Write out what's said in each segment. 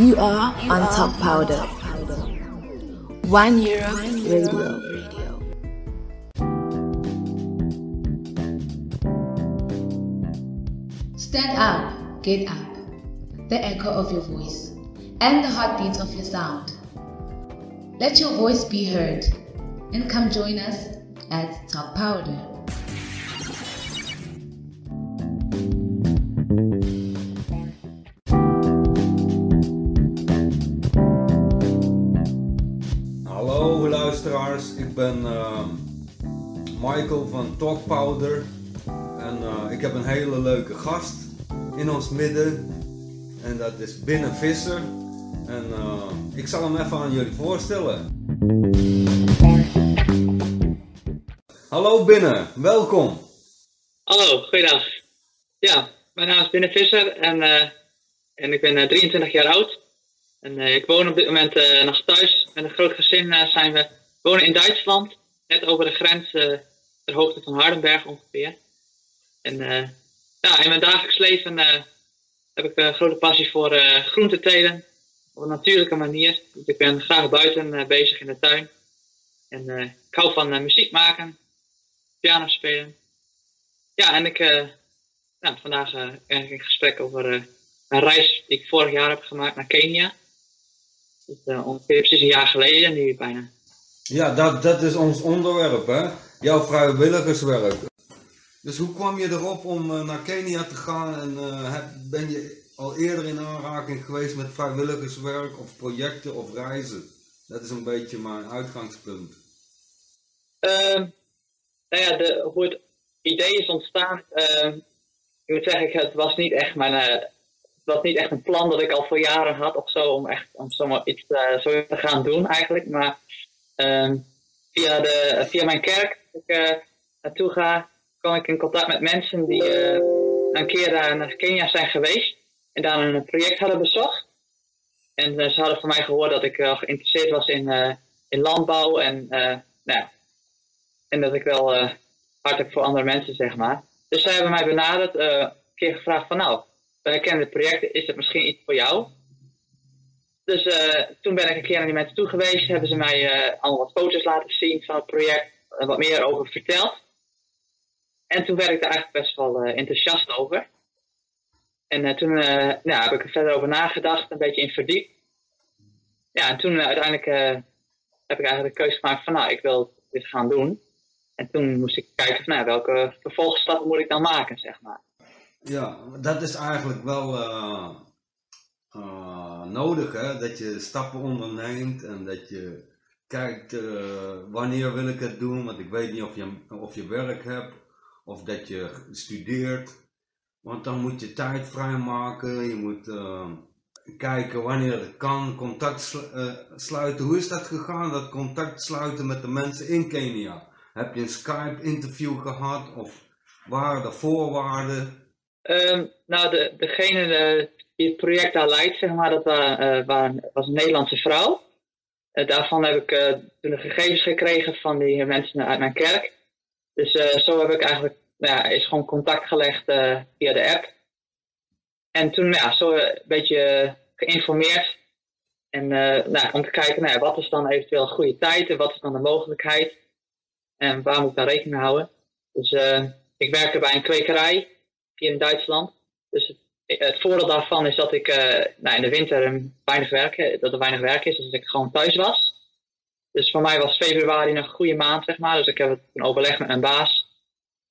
You are on Top Powder. One Europe Radio. Stand up, get up. The echo of your voice and the heartbeat of your sound. Let your voice be heard and come join us at Top Powder. Ben eh, Michael van Talk Powder en eh, ik heb een hele leuke gast in ons midden en dat is Binnen Visser en eh, ik zal hem even aan jullie voorstellen. Hallo Binnen, welkom. Hallo, goeiedag. Ja, mijn naam is Binnen Visser en, en ik ben eh, 23 jaar oud. En ik woon op dit moment nog thuis. Met een groot gezin zijn we wonen in Duitsland, net over de grens eh, ter hoogte van Hardenberg ongeveer. En eh, ja, in mijn dagelijks leven eh, heb ik een grote passie voor eh groente telen op een natuurlijke manier. Ik ben graag buiten bezig in de tuin. En eh, ik hou van muziek maken, piano spelen. Ja, en ik, ja, vandaag ben ik in gesprek over een reis die ik vorig jaar heb gemaakt naar Kenia. Ongeveer precies een jaar geleden, nu bijna. Ja, dat, dat is ons onderwerp hè, jouw vrijwilligerswerk. Dus hoe kwam je erop om eh, naar Kenia te gaan en eh, heb- ben je al eerder in aanraking geweest met vrijwilligerswerk of projecten of reizen? Dat is een beetje mijn uitgangspunt. Ehm, nou ja, de, hoe het idee is ontstaan. ehm, ik moet zeggen, ik- het was niet echt mijn. eh, het was niet echt een plan dat ik al voor jaren had of zo om echt om zomaar iets eh, zo te gaan doen eigenlijk. Maar via, de, via mijn kerk, waar ik eh, naartoe ga, kwam ik in contact met mensen die eh, een keer naar Kenia zijn geweest en daar een project hadden bezocht. En eh, ze hadden van mij gehoord dat ik wel geïnteresseerd was in, in landbouw en nou en dat ik wel hard heb voor andere mensen, zeg maar. Dus zij hebben mij benaderd, een keer gevraagd van nou, wij kennen dit project, is het misschien iets voor jou? Dus eh, toen ben ik een keer naar die mensen toe geweest, hebben ze mij eh, allemaal wat foto's laten zien van het project, en wat meer over verteld. En toen werd ik daar eigenlijk best wel eh, enthousiast over. En eh, toen eh, nou, heb ik er verder over nagedacht, een beetje in verdiept. Ja, en toen eh, uiteindelijk eh, heb ik eigenlijk de keuze gemaakt van nou, ik wil dit gaan doen. En toen moest ik kijken van nou, welke vervolgstappen moet ik dan maken, zeg maar. Ja, dat is eigenlijk wel eh, nodig, hè? dat je stappen onderneemt en dat je kijkt eh, wanneer wil ik het doen, want ik weet niet of je, of je werk hebt of dat je studeert. Want dan moet je tijd vrijmaken, je moet eh, kijken wanneer het kan, contact slu- sluiten. Hoe is dat gegaan, dat contact sluiten met de mensen in Kenia? Heb je een Skype-interview gehad of waren er voorwaarden? Ehm, nou, de, degene die het project daar leidt, zeg maar, dat wa- eh, waren- was een Nederlandse vrouw. Eh, daarvan heb ik eh, toen de gegevens gekregen van die mensen uit mijn kerk. Dus zo heb ik eigenlijk, nou ja, is gewoon contact gelegd via de app. En toen, ja, zo een beetje geïnformeerd. En nou, om te kijken, nou, wat is dan eventueel goede tijd en wat is dan de mogelijkheid? En waar moet ik dan rekening mee houden? Dus eh, ik werkte bij een kwekerij hier in Duitsland. Dus het, voordeel daarvan is dat ik eh, nou, in de winter weinig werk, eh, dat er weinig werk is, dus dat ik gewoon thuis was. Dus voor mij was februari een goede maand, zeg maar. Dus ik heb het toen overlegd met mijn baas.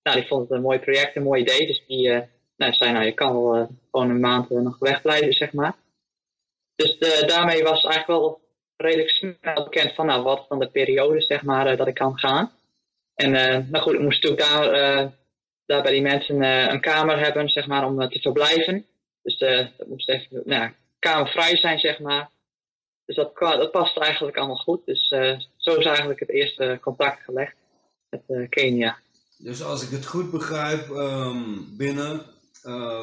Nou, die vond het een mooi project, een mooi idee. Dus die eh, nou, zei, nou, je kan wel gewoon een maand nog wegblijven, zeg maar. Dus daarmee was eigenlijk wel redelijk snel bekend van, nou, wat dan de periode, zeg maar, dat ik kan gaan. En nou goed, ik moest natuurlijk daar, daar bij die mensen eh, een kamer hebben, zeg maar, om eh, te verblijven. Dus eh, dat moest even, nou, ja, kamervrij zijn, zeg maar. Dus dat, dat past eigenlijk allemaal goed. Dus zo is eigenlijk het eerste contact gelegd met Kenia. Dus als ik het goed begrijp, ehm, binnen,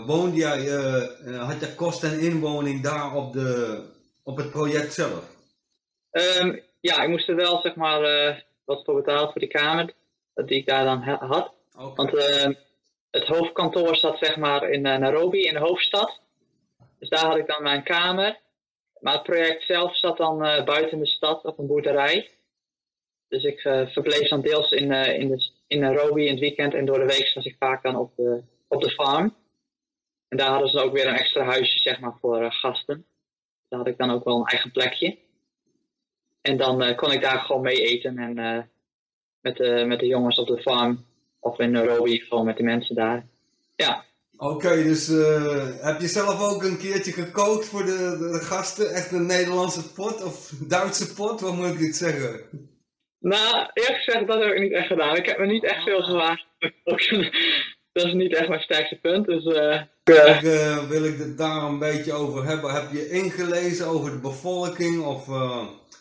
woonde jij, had je kost en inwoning daar op, de, op het project zelf? Ehm, ja, ik moest er wel, zeg maar, wat voor betaald voor die kamer, die ik daar dan ha- had. Want eh, het hoofdkantoor zat zeg maar in eh, Nairobi, in de hoofdstad. Dus daar had ik dan mijn kamer. maar het project zelf zat dan buiten de stad op een boerderij. Dus ik verbleef dan deels in, in, in Nairobi in het weekend en door de week was ik vaak dan op de, op de farm. En daar hadden ze ook weer een extra huisje zeg maar, voor gasten. Daar had ik dan ook wel een eigen plekje. En dan kon ik daar gewoon mee eten en met, de, met de jongens op de farm. Of in Nairobi, gewoon met de mensen daar. Ja. Oké, dus uh, heb je zelf ook een keertje gekookt voor de, de, gasten? Echt een Nederlandse pot of Duitse pot? Wat moet ik dit zeggen? Nou, eerlijk gezegd, dat heb ik niet echt gedaan. Ik heb me niet echt veel gewaagd. dat is niet echt mijn sterkste punt. Dus, uh, ik, uh, wil ik het daar een beetje over hebben. Heb je ingelezen over de bevolking of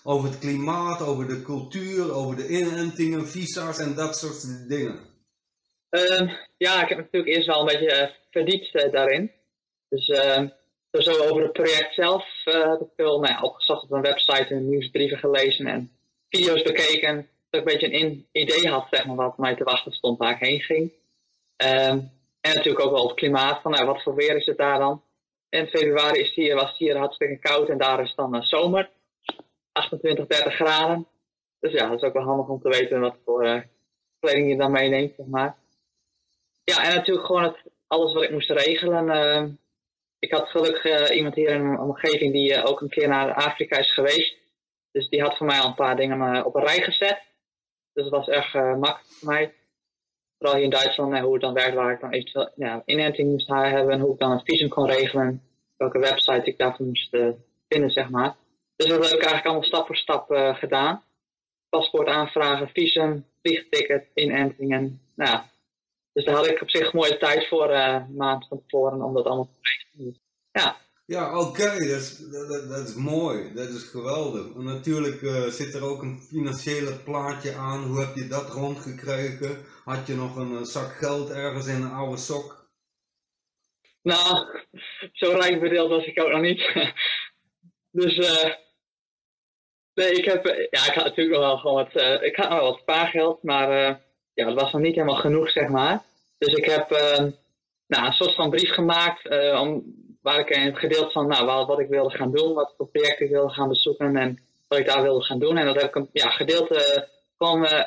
over het klimaat, over de cultuur, over de inentingen, visa's en dat soort dingen? Ehm, ja, ik heb natuurlijk eerst wel een beetje uh, verdiept uh, daarin. Dus uh, zo over het project zelf eh, heb ik veel nou ja, opgezocht op een website en nieuwsbrieven gelezen en video's bekeken. Dat ik een beetje een idee had zeg maar, wat mij te wachten stond waar ik heen ging. Ehm, en natuurlijk ook wel het klimaat, van nou, wat voor weer is het daar dan? In februari is hier, was het hier hartstikke koud en daar is dan zomer. 28, 30 graden. Dus ja, dat is ook wel handig om te weten wat voor kleding je dan meeneemt, zeg maar. Ja, en natuurlijk gewoon het, alles wat ik moest regelen. Uh, ik had gelukkig uh, iemand hier in mijn omgeving die uh, ook een keer naar Afrika is geweest. Dus die had voor mij al een paar dingen op een rij gezet. Dus dat was erg makkelijk voor mij. Vooral hier in Duitsland, hoe het dan werkt, waar ik dan eventueel ja, inenting moest hebben en hoe ik dan een visum kon regelen. Welke website ik daarvoor moest vinden, zeg maar. Dus dat heb ik eigenlijk allemaal stap voor stap gedaan. Paspoort aanvragen, visum, vliegticket, inentingen. Nou, dus daar had ik op zich mooie tijd voor, een maand van tevoren, om dat allemaal te regelen. Ja. Ja, oké, dat, is, dat, dat, is mooi, dat is geweldig. En natuurlijk uh, zit er ook een financiële plaatje aan. Hoe heb je dat rondgekregen? Had je nog een, zak geld ergens in een oude sok? Nou, zo rijk bedeeld was ik ook nog niet. dus, uh, nee, ik heb, ja, ik had natuurlijk wel gewoon wat, uh, ik had nog wel wat spaargeld, maar ja, dat was nog niet helemaal genoeg, zeg maar. Dus ik heb uh, nou, een soort van brief gemaakt uh, om, waar ik een gedeelte van nou, wat, wat ik wilde gaan doen, wat voor projecten ik wilde gaan bezoeken en wat ik daar wilde gaan doen. En dat heb ik een ja, gedeelte gewoon uh,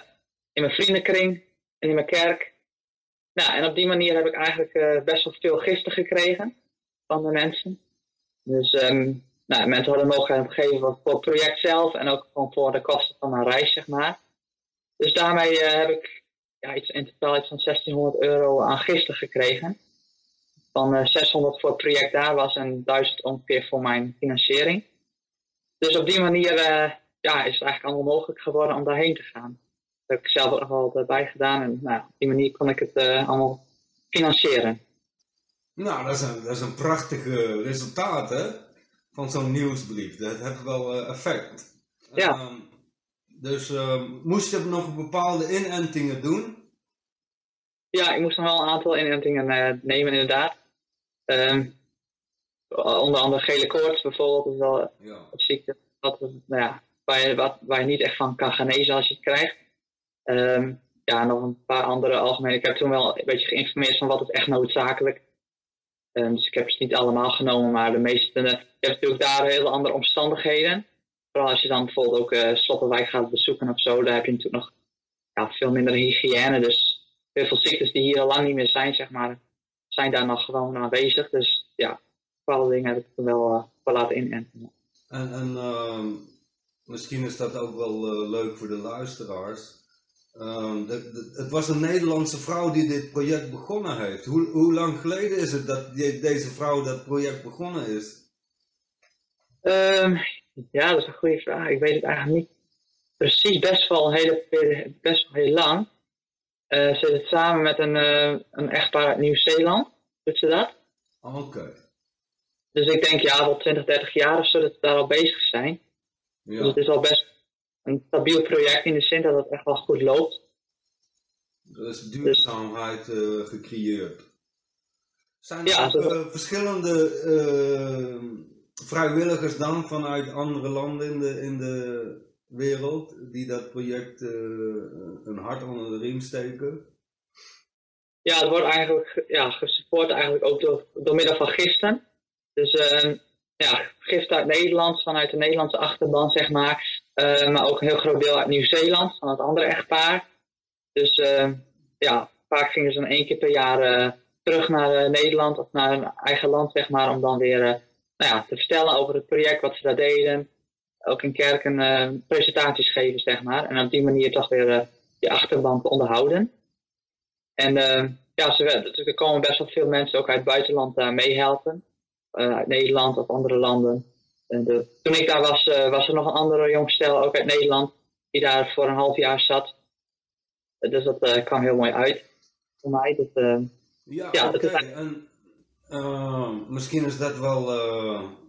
in mijn vriendenkring en in mijn kerk. Nou, en op die manier heb ik eigenlijk best wel veel giften gekregen van de mensen. Dus um, nou, mensen hadden mogelijkheid gegeven voor het project zelf en ook gewoon voor de kosten van een reis, zeg maar. Dus daarmee heb ik ja, iets, in totaal iets van 1600 euro aan gisteren gekregen. Van uh, eh, 600 voor het project daar was en 1000 ongeveer voor mijn financiering. Dus op die manier uh, ja, is het eigenlijk allemaal mogelijk geworden om daarheen te gaan. Dat heb ik zelf ook nog wel bij gedaan en nou, op die manier kon ik het allemaal financieren. Nou, dat is een, dat is een prachtig resultaat hè, van zo'n nieuwsbrief. Dat heeft wel effect. Ja. Um, dus uh, moest je nog bepaalde inentingen doen? Ja, ik moest nog wel een aantal inentingen uh, nemen inderdaad. Uh, onder andere gele koorts bijvoorbeeld, is wel ja. ziekte wat, nou ja, waar, je, wat, waar je niet echt van kan genezen als je het krijgt. Ehm, ja, nog een paar andere algemene. Ik heb toen wel een beetje geïnformeerd van wat is echt noodzakelijk. Um, dus ik heb ze niet allemaal genomen, maar de meeste. je hebt natuurlijk daar hele andere omstandigheden. Vooral als je dan bijvoorbeeld ook uh, Sloppenwijk gaat bezoeken of zo, daar heb je natuurlijk nog ja, veel minder hygiëne. Dus heel veel ziektes die hier al lang niet meer zijn, zeg maar, zijn daar nog gewoon aanwezig. Dus ja, bepaalde dingen heb ik er wel, uh, wel laten inenten. En, en uh, misschien is dat ook wel uh, leuk voor de luisteraars. De, de, het was een Nederlandse vrouw die dit project begonnen heeft. Hoe, hoe lang geleden is het dat die, deze vrouw dat project begonnen is? Ja, dat is een goede vraag. Ik weet het eigenlijk niet precies. Best wel, hele, best wel heel lang. Uh, ze zit samen met een, uh, een echtpaar uit Nieuw-Zeeland. Doet ze dat? Oké. Dus ik denk ja, wel 20, 30 jaar of zo dat ze daar al bezig zijn. Ja. Dus het is al best een stabiel project in de zin dat het echt wel goed loopt. Er is duurzaamheid dus, uh, gecreëerd. Zijn er ja, ook, verschillende vrijwilligers dan vanuit andere landen in de, in de wereld die dat project uh, een hart onder de riem steken? Ja, het wordt eigenlijk ja, gesupport eigenlijk ook door, door middel van gisten. Dus uh, ja, gift uit Nederland, vanuit de Nederlandse achterban, zeg maar. maar ook een heel groot deel uit Nieuw-Zeeland, van het andere echtpaar. Dus ja, vaak gingen ze dan één keer per jaar terug naar Nederland of naar hun eigen land, zeg maar, om dan weer nou ja, te vertellen over het project, wat ze daar deden. Ook in kerken presentaties geven, zeg maar. En op die manier toch weer je achterban te onderhouden. En ja, ze, er komen best wel veel mensen ook uit het buitenland daar meehelpen. Uh, uit Nederland of andere landen. En de, toen ik daar was, uh, was er nog een andere jongstel, ook uit Nederland, die daar voor een half jaar zat. dus dat uh, kwam heel mooi uit voor mij. Dat, ja, ja oké. Okay. En misschien is dat wel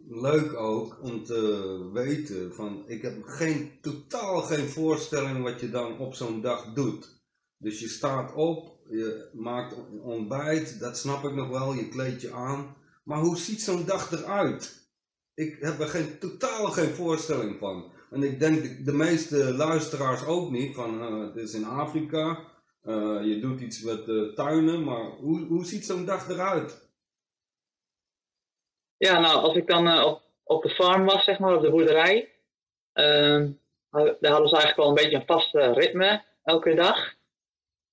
leuk ook om te weten. Van, ik heb geen, totaal geen voorstelling wat je dan op zo'n dag doet. Dus je staat op, je maakt ontbijt, dat snap ik nog wel, je kleed je aan. Maar hoe ziet zo'n dag eruit? Ik heb er geen, totaal geen voorstelling van. En ik denk de, meeste luisteraars ook niet, van uh, het is in Afrika, uh, je doet iets met tuinen, maar hoe, hoe ziet zo'n dag eruit? Ja, nou, als ik dan op, op de farm was, zeg maar, op de boerderij, ehm, daar hadden ze eigenlijk wel een beetje een vaste ritme elke dag.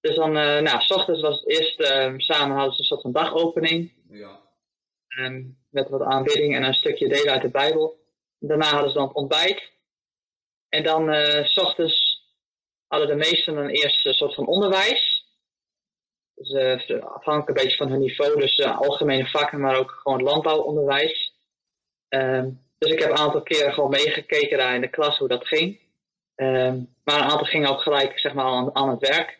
Dus dan, uh, nou, s ochtends was het eerst, uh, samen hadden ze een soort van dagopening. Ja. Um, met wat aanbidding en een stukje delen uit de Bijbel. Daarna hadden ze dan het ontbijt. En dan, uh, s ochtends hadden de meesten dan eerst een soort van onderwijs. Dus afhankelijk een beetje van hun niveau, dus algemene vakken, maar ook gewoon landbouwonderwijs. Um, dus ik heb een aantal keren gewoon meegekeken daar in de klas hoe dat ging. Um, maar een aantal gingen ook gelijk zeg maar, aan, aan het werk.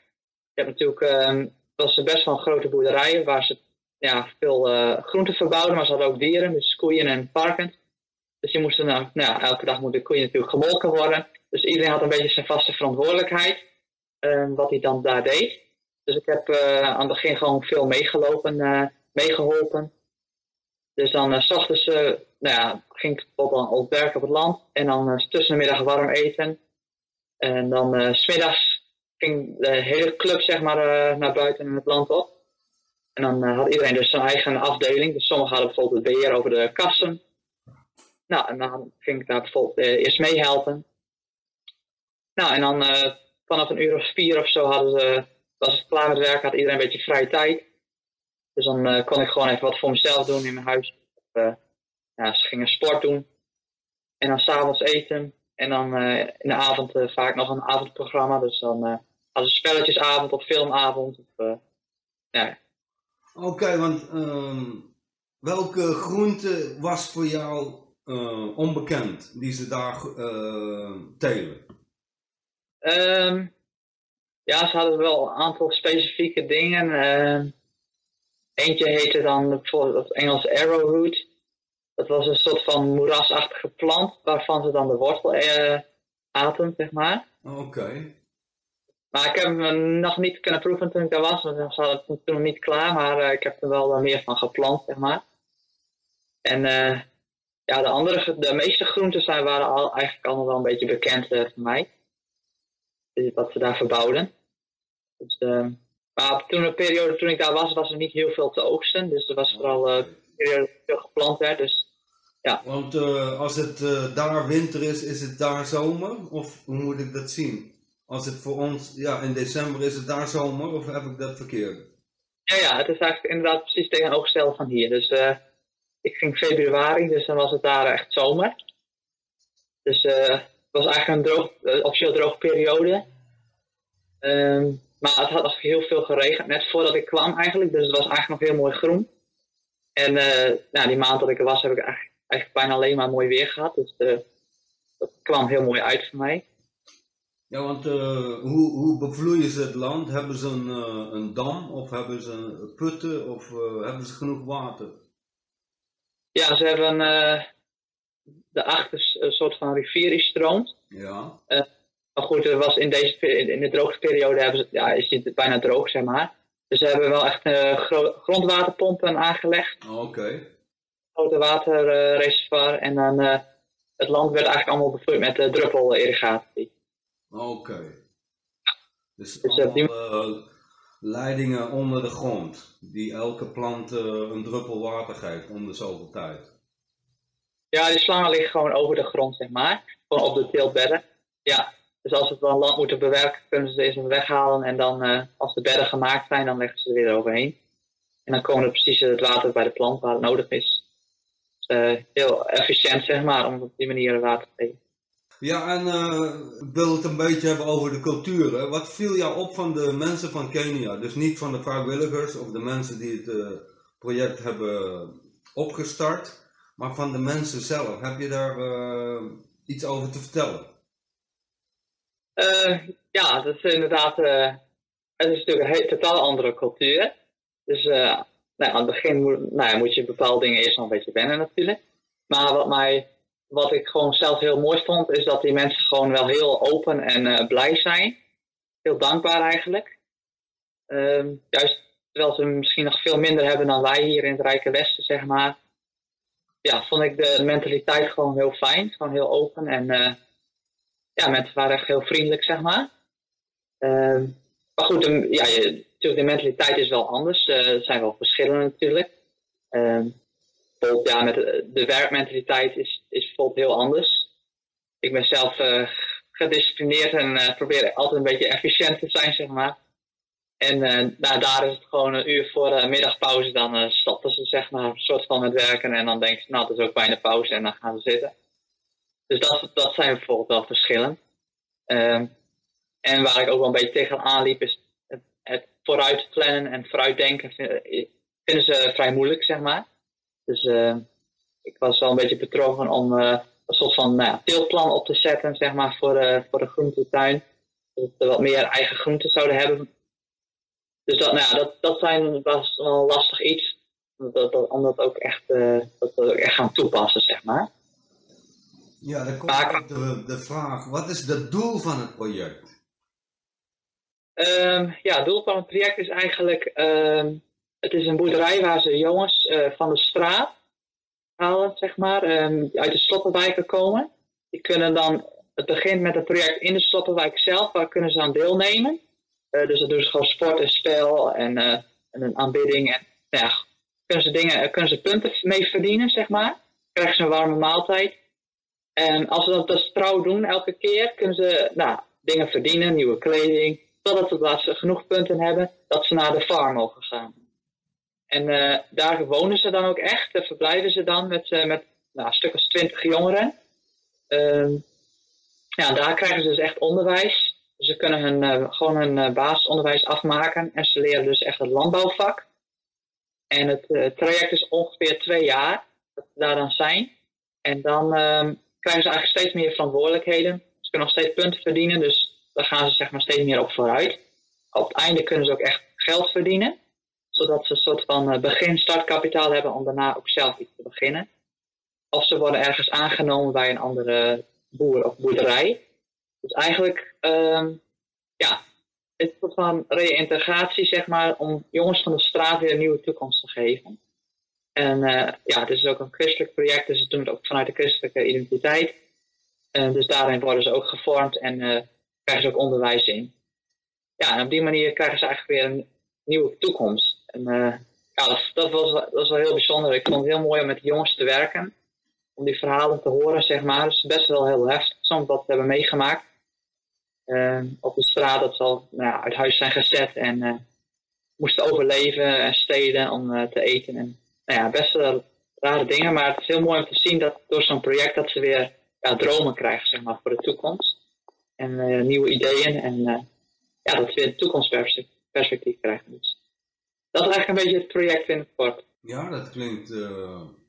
Je hebt natuurlijk, um, was best wel grote boerderijen waar ze ja, veel uh, groenten verbouwden, maar ze hadden ook dieren, dus koeien en varkens. Dus die moesten, nou, elke dag moeten de koeien natuurlijk gemolken worden. Dus iedereen had een beetje zijn vaste verantwoordelijkheid, wat hij dan daar deed. Dus ik heb uh, aan het begin gewoon veel meegelopen, uh, meegeholpen. Dus dan uh, s ochtends nou ja, ging ik bijvoorbeeld op werk op het land en dan tussen de middag warm eten. En dan s smiddags ging de hele club zeg maar, naar buiten in het land op. En dan had iedereen dus zijn eigen afdeling. Dus sommigen hadden bijvoorbeeld het beheer over de kassen. Nou, en dan ging ik daar bijvoorbeeld eerst meehelpen. Nou, en dan vanaf een uur of vier of zo hadden ze, was het klaar met werk, had iedereen een beetje vrije tijd. Dus dan kon ik gewoon even wat voor mezelf doen in mijn huis. Of, ja, ze gingen sport doen. En dan s'avonds eten. En dan in de avond vaak nog een avondprogramma. Dus dan als een spelletjesavond of filmavond. Of, uh, ja. Oké, want um, welke groente was voor jou uh, onbekend die ze daar uh, telen? Um, ja, ze hadden wel een aantal specifieke dingen. Uh, eentje heette dan bijvoorbeeld Engels arrowroot. Dat was een soort van moerasachtige plant waarvan ze dan de wortel aten, zeg maar. Oké. Maar ik heb hem nog niet kunnen proeven toen ik daar was, want dan was het toen nog niet klaar, maar uh, ik heb er wel meer van geplant, zeg maar. En ja, de andere, de meeste groenten zijn, waren al, eigenlijk allemaal wel een beetje bekend voor mij. Dus wat ze daar verbouwden. Dus, maar toen de periode toen ik daar was, was er niet heel veel te oogsten. Dus er was vooral een periode veel geplant werd. Dus, ja. Want als het daar winter is, is het daar zomer? Of hoe moet ik dat zien? Als het voor ons, ja, in december is het daar zomer, of heb ik dat verkeerd? Ja, ja, het is eigenlijk inderdaad precies tegenovergesteld van hier. Dus uh, ik ging februari, dus dan was het daar echt zomer. Dus uh, was eigenlijk een droog, uh, officieel droge periode. Um, maar het had nog heel veel geregend, net voordat ik kwam eigenlijk. Dus het was eigenlijk nog heel mooi groen. En nou, die maand dat ik er was, heb ik eigenlijk, eigenlijk bijna alleen maar mooi weer gehad. Dus dat kwam heel mooi uit voor mij. Ja, want uh, hoe, hoe bevloeien ze het land? Hebben ze een, uh, een dam of hebben ze putten of uh, hebben ze genoeg water? Ja, ze hebben de achter een soort van rivier die stroomt. Ja. maar goed, er was in, deze, in de droogteperiode hebben ze, ja, is het bijna droog, zeg maar. Dus ze hebben wel echt grondwaterpompen aangelegd. Oh, Oké. Okay. Grote waterreservoir en dan het land werd eigenlijk allemaal bevloeid met druppelirrigatie. Oké. Dus, dus allemaal uh, leidingen onder de grond, die elke plant uh, een druppel water geeft om de zoveel tijd. Ja, die slangen liggen gewoon over de grond, zeg maar. Gewoon op de teeltbedden. Ja, dus als ze dan land moeten bewerken, kunnen ze ze eerst even weghalen. En dan, uh, als de bedden gemaakt zijn, dan leggen ze er weer overheen. En dan komen er precies het water bij de plant waar het nodig is. Dus, uh, heel efficiënt, zeg maar, om op die manier water te geven. Ja, en ik wil het een beetje hebben over de culturen. Wat viel jou op van de mensen van Kenia? Dus niet van de vrijwilligers of de mensen die het project hebben opgestart, maar van de mensen zelf. Heb je daar uh, iets over te vertellen? ja, dat is inderdaad. het is natuurlijk een heel, totaal andere cultuur. Dus nou, aan het begin moet, nou, moet je bepaalde dingen eerst nog een beetje wennen natuurlijk. Maar wat mij wat ik gewoon zelf heel mooi vond, is dat die mensen gewoon wel heel open en uh, blij zijn. Heel dankbaar eigenlijk. Uh, juist terwijl ze misschien nog veel minder hebben dan wij hier in het Rijke Westen, zeg maar. Ja, vond ik de mentaliteit gewoon heel fijn. Gewoon heel open en uh, ja, mensen waren echt heel vriendelijk, zeg maar. Ehm, maar goed, de, ja, natuurlijk de mentaliteit is wel anders. Eh, er zijn wel verschillen natuurlijk. Ehm, ja, met de werkmentaliteit is, is bijvoorbeeld heel anders. Ik ben zelf gedisciplineerd en probeer altijd een beetje efficiënt te zijn, zeg maar. En uh, nou, daar is het gewoon een uur voor de middagpauze, dan stoppen ze zeg maar een soort van met werken en dan denken ze, nou, het is ook bijna pauze en dan gaan ze zitten. Dus dat, dat zijn bijvoorbeeld wel verschillen. Ehm, en waar ik ook wel een beetje tegenaan liep, is het, het vooruit plannen en vooruitdenken vinden ze vrij moeilijk, zeg maar. Dus uh, ik was wel een beetje betrokken om een soort van nou teelplan op te zetten, zeg maar, voor, voor de groentetuin. Dat we wat meer eigen groenten zouden hebben. Dus dat, nou ja, dat, dat zijn, was wel een lastig iets. Dat, dat, om dat ook echt, dat we echt gaan toepassen, zeg maar. Ja, dan komt maar, ook de, de vraag, wat is het doel van het project? Um, ja, het doel van het project is eigenlijk um, het is een boerderij waar ze jongens uh, van de straat halen, zeg maar, um, uit de sloppenwijken komen. Die kunnen dan, het begint met een project in de sloppenwijk zelf, waar kunnen ze aan deelnemen. Uh, dus dat doen ze gewoon sport en spel en, uh, en een aanbidding. En, nou ja, kunnen ze, dingen, kunnen ze punten mee verdienen, zeg maar. Krijgen ze een warme maaltijd. En als ze dat trouw doen elke keer, kunnen ze nou, dingen verdienen, nieuwe kleding. Totdat ze, genoeg punten hebben, dat ze naar de farm mogen gaan. En daar wonen ze dan ook echt. Daar verblijven ze dan met, met nou, een stuk als twintig jongeren. Uh, ja, daar krijgen ze dus echt onderwijs. Ze kunnen hun, uh, gewoon hun basisonderwijs afmaken. En ze leren dus echt het landbouwvak. En het traject is ongeveer twee jaar dat ze daar dan zijn. En dan ehm, krijgen ze eigenlijk steeds meer verantwoordelijkheden. Ze kunnen nog steeds punten verdienen. Dus daar gaan ze zeg maar steeds meer op vooruit. Op het einde kunnen ze ook echt geld verdienen zodat ze een soort van eh, begin startkapitaal hebben om daarna ook zelf iets te beginnen. Of ze worden ergens aangenomen bij een andere boer of boerderij. Dus eigenlijk, um, ja, het soort van reïntegratie, zeg maar, om jongens van de straat weer een nieuwe toekomst te geven. En uh, ja, het is ook een christelijk project, dus ze doen het ook vanuit de christelijke identiteit. Uh, dus daarin worden ze ook gevormd en uh, krijgen ze ook onderwijs in. Ja, en op die manier krijgen ze eigenlijk weer een nieuwe toekomst. En ja, dat, dat, was, dat was wel heel bijzonder. Ik vond het heel mooi om met de jongens te werken. Om die verhalen te horen, zeg maar. Is best wel heel heftig soms wat we hebben meegemaakt. Uh, op de straat dat ze al nou uit huis zijn gezet en uh, moesten overleven en steden om te eten. En nou ja, best wel rare dingen. Maar het is heel mooi om te zien dat door zo'n project dat ze weer ja, dromen krijgen, zeg maar, voor de toekomst. En nieuwe ideeën en ja, dat ze weer een toekomstperspectief krijgen. Dus dat is eigenlijk een beetje het project in het kort. Ja, dat klinkt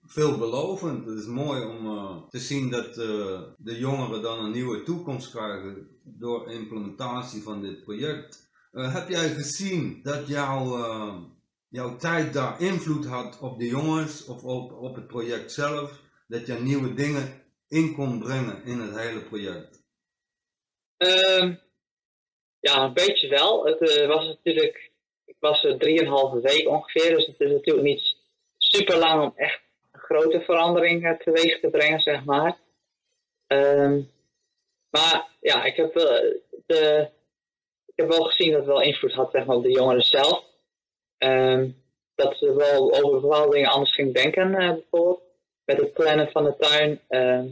veelbelovend. Het is mooi om uh, te zien dat uh, de jongeren dan een nieuwe toekomst krijgen door implementatie van dit project. heb jij gezien dat jouw, jouw tijd daar invloed had op de jongens of op, op het project zelf? Dat je nieuwe dingen in kon brengen in het hele project? Ehm, ja, een beetje wel. Het was natuurlijk was er drieënhalve week ongeveer. Dus het is natuurlijk niet super lang om echt grote verandering eh, teweeg te brengen, zeg maar. Um, maar ja, ik heb, wel, de, ik heb wel gezien dat het wel invloed had zeg maar, op de jongeren zelf. Um, dat ze wel over bepaalde dingen anders ging denken, uh, bijvoorbeeld. met het plannen van de tuin. Ehm,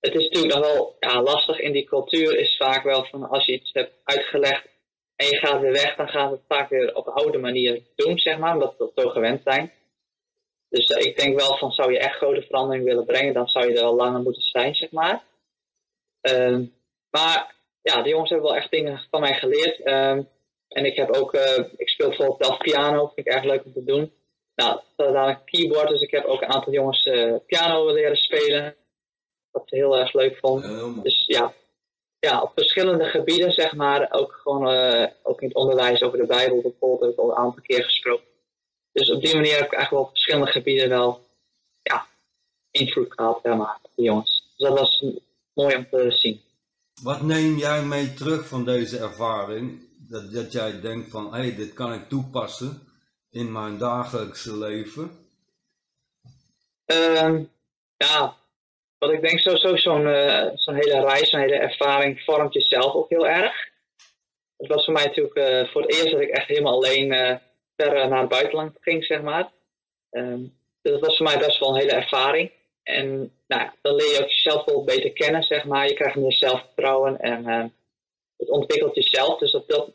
het is natuurlijk nog wel ja, lastig in die cultuur. Is vaak wel van als je iets hebt uitgelegd en je gaat weer weg, dan gaat het vaak weer op een oude manier doen, zeg maar, omdat we zo gewend zijn. Dus eh, ik denk wel van, zou je echt grote verandering willen brengen, dan zou je er al langer moeten zijn, zeg maar. Ehm, maar ja, de jongens hebben wel echt dingen van mij geleerd. Ehm, en ik heb ook, uh, ik speel bijvoorbeeld zelf piano, vind ik erg leuk om te doen. Nou, daar een keyboard, dus ik heb ook een aantal jongens uh, piano leren spelen. Wat ze heel erg leuk vonden. dus ja, ja, op verschillende gebieden, zeg maar. Ook gewoon ook in het onderwijs over de Bijbel bijvoorbeeld, heb ik al een aantal keer gesproken. Dus op die manier heb ik eigenlijk wel op verschillende gebieden wel ja, invloed gehad, zeg maar, op de jongens. Dus dat was mooi om te zien. Wat neem jij mee terug van deze ervaring? Dat, dat jij denkt van, hé, hey, dit kan ik toepassen in mijn dagelijkse leven? Um, ja, wat ik denk, sowieso zo'n uh, zo'n hele reis, zo'n hele ervaring vormt jezelf ook heel erg. Het was voor mij natuurlijk uh, voor het eerst dat ik echt helemaal alleen uh, ver naar het buitenland ging, zeg maar. Dus dat was voor mij best wel een hele ervaring. En nou dan leer je ook jezelf wel beter kennen, zeg maar. Je krijgt meer zelfvertrouwen en het ontwikkelt jezelf. Dus op dat,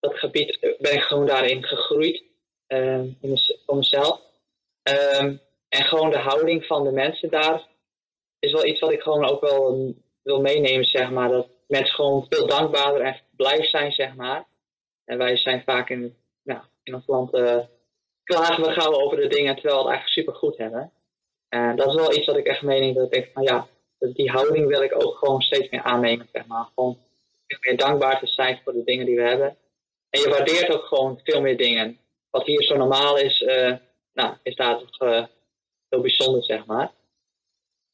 dat gebied ben ik gewoon daarin gegroeid, in voor mezelf. En gewoon de houding van de mensen daar is wel iets wat ik gewoon ook wel wil meenemen, zeg maar. Dat mensen gewoon veel dankbaarder en blij zijn, zeg maar. En wij zijn vaak in, nou, in ons land uh, klagen we gauw over de dingen terwijl we het eigenlijk super goed hebben. En dat is wel iets wat ik echt meeneem. Dat ik denk van ja, die houding wil ik ook gewoon steeds meer aannemen, zeg maar. Gewoon veel meer dankbaar te zijn voor de dingen die we hebben. En je waardeert ook gewoon veel meer dingen. Wat hier zo normaal is, uh, nou, is daar toch uh, heel bijzonder, zeg maar.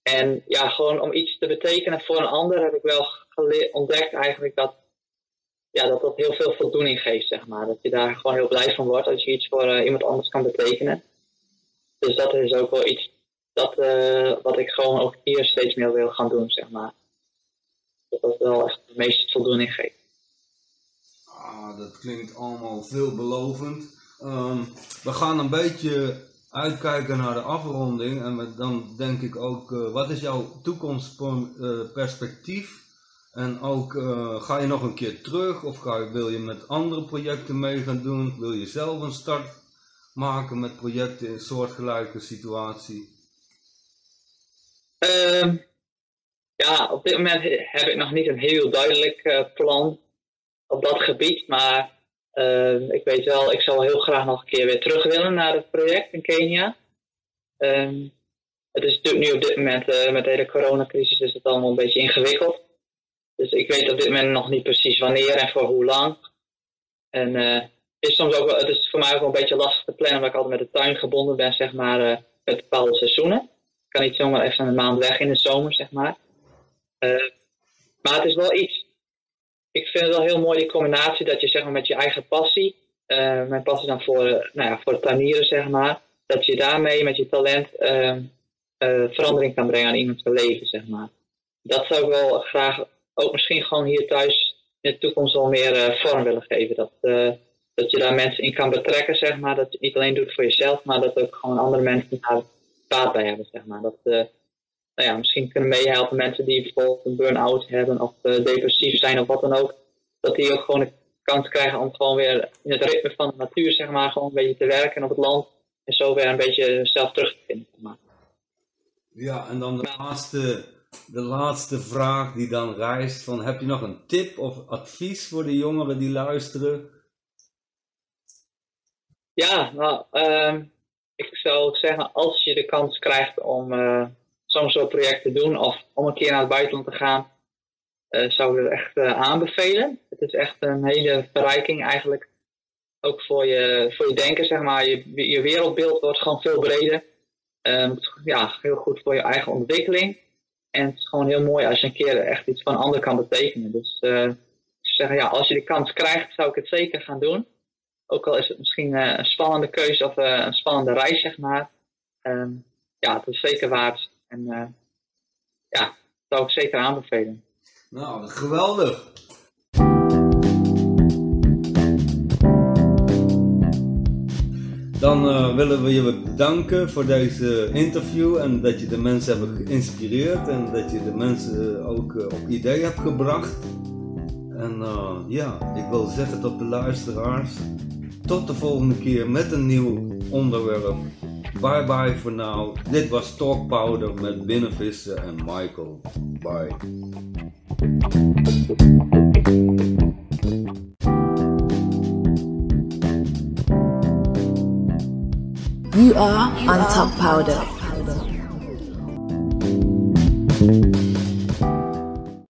En ja, gewoon om iets te betekenen voor een ander heb ik wel ontdekt eigenlijk dat, ja, dat dat heel veel voldoening geeft, zeg maar. Dat je daar gewoon heel blij van wordt als je iets voor uh, iemand anders kan betekenen. Dus dat is ook wel iets dat, uh, wat ik gewoon ook hier steeds meer wil gaan doen, zeg maar. Dat dat wel echt de meeste voldoening geeft. Ah, dat klinkt allemaal veelbelovend. Um, we gaan een beetje uitkijken naar de afronding. En dan denk ik ook, uh, wat is jouw toekomstperspectief? En ook, uh, ga je nog een keer terug of ga wil je met andere projecten mee gaan doen? Wil je zelf een start maken met projecten in soortgelijke situatie? Uh, ja, op dit moment heb ik nog niet een heel duidelijk uh, plan op dat gebied, maar uh, ik weet wel, ik zou heel graag nog een keer weer terug willen naar het project in Kenia. Um, het is natuurlijk nu op dit moment, uh, met de hele coronacrisis, is het allemaal een beetje ingewikkeld. Dus ik weet op dit moment nog niet precies wanneer en voor hoe lang. En uh, is soms ook het is voor mij ook wel een beetje lastig te plannen, omdat ik altijd met de tuin gebonden ben, zeg maar, uh, met bepaalde seizoenen. Ik kan niet zomaar even een maand weg in de zomer, zeg maar. Uh, maar het is wel iets ik vind het wel heel mooi die combinatie dat je zeg maar met je eigen passie, mijn passie dan voor, nou ja, voor het tuinieren zeg maar, dat je daarmee met je talent verandering kan brengen aan iemands leven zeg maar. Dat zou ik wel graag ook misschien gewoon hier thuis in de toekomst wel meer vorm willen geven. Dat, dat je daar mensen in kan betrekken zeg maar, dat je het niet alleen doet voor jezelf, maar dat ook gewoon andere mensen daar baat bij hebben zeg maar. Dat, nou ja, misschien kunnen meehelpen mensen die bijvoorbeeld een burn-out hebben of uh, depressief zijn of wat dan ook. Dat die ook gewoon de kans krijgen om gewoon weer in het ritme van de natuur, zeg maar, gewoon een beetje te werken op het land. En zo weer een beetje zelf terug te vinden. Zeg maar. Ja, en dan de laatste, de laatste vraag die dan rijst van, heb je nog een tip of advies voor de jongeren die luisteren? Ja, nou, uh, ik zou zeggen, als je de kans krijgt om... Uh, zo'n project te doen of om een keer naar het buitenland te gaan, uh, zou ik het echt uh, aanbevelen. Het is echt een hele verrijking eigenlijk. Ook voor je, voor je denken, zeg maar. Je, je wereldbeeld wordt gewoon veel breder. Um, ja, heel goed voor je eigen ontwikkeling. En het is gewoon heel mooi als je een keer echt iets van ander kan betekenen. Dus uh, zeggen, ja, als je de kans krijgt, zou ik het zeker gaan doen. Ook al is het misschien een spannende keuze of een spannende reis, zeg maar. Um, ja, het is zeker waard. En ja, dat zou ik zeker aanbevelen. Nou, geweldig. Dan eh, willen we je bedanken voor deze interview en dat je de mensen hebt geïnspireerd en dat je de mensen ook eh, op idee hebt gebracht. En eh, ja, ik wil zeggen tot de luisteraars, tot de volgende keer met een nieuw onderwerp. Bye bye voor now. Dit was Talk Powder met Binnenvissen en Michael. Bye. Are on top powder.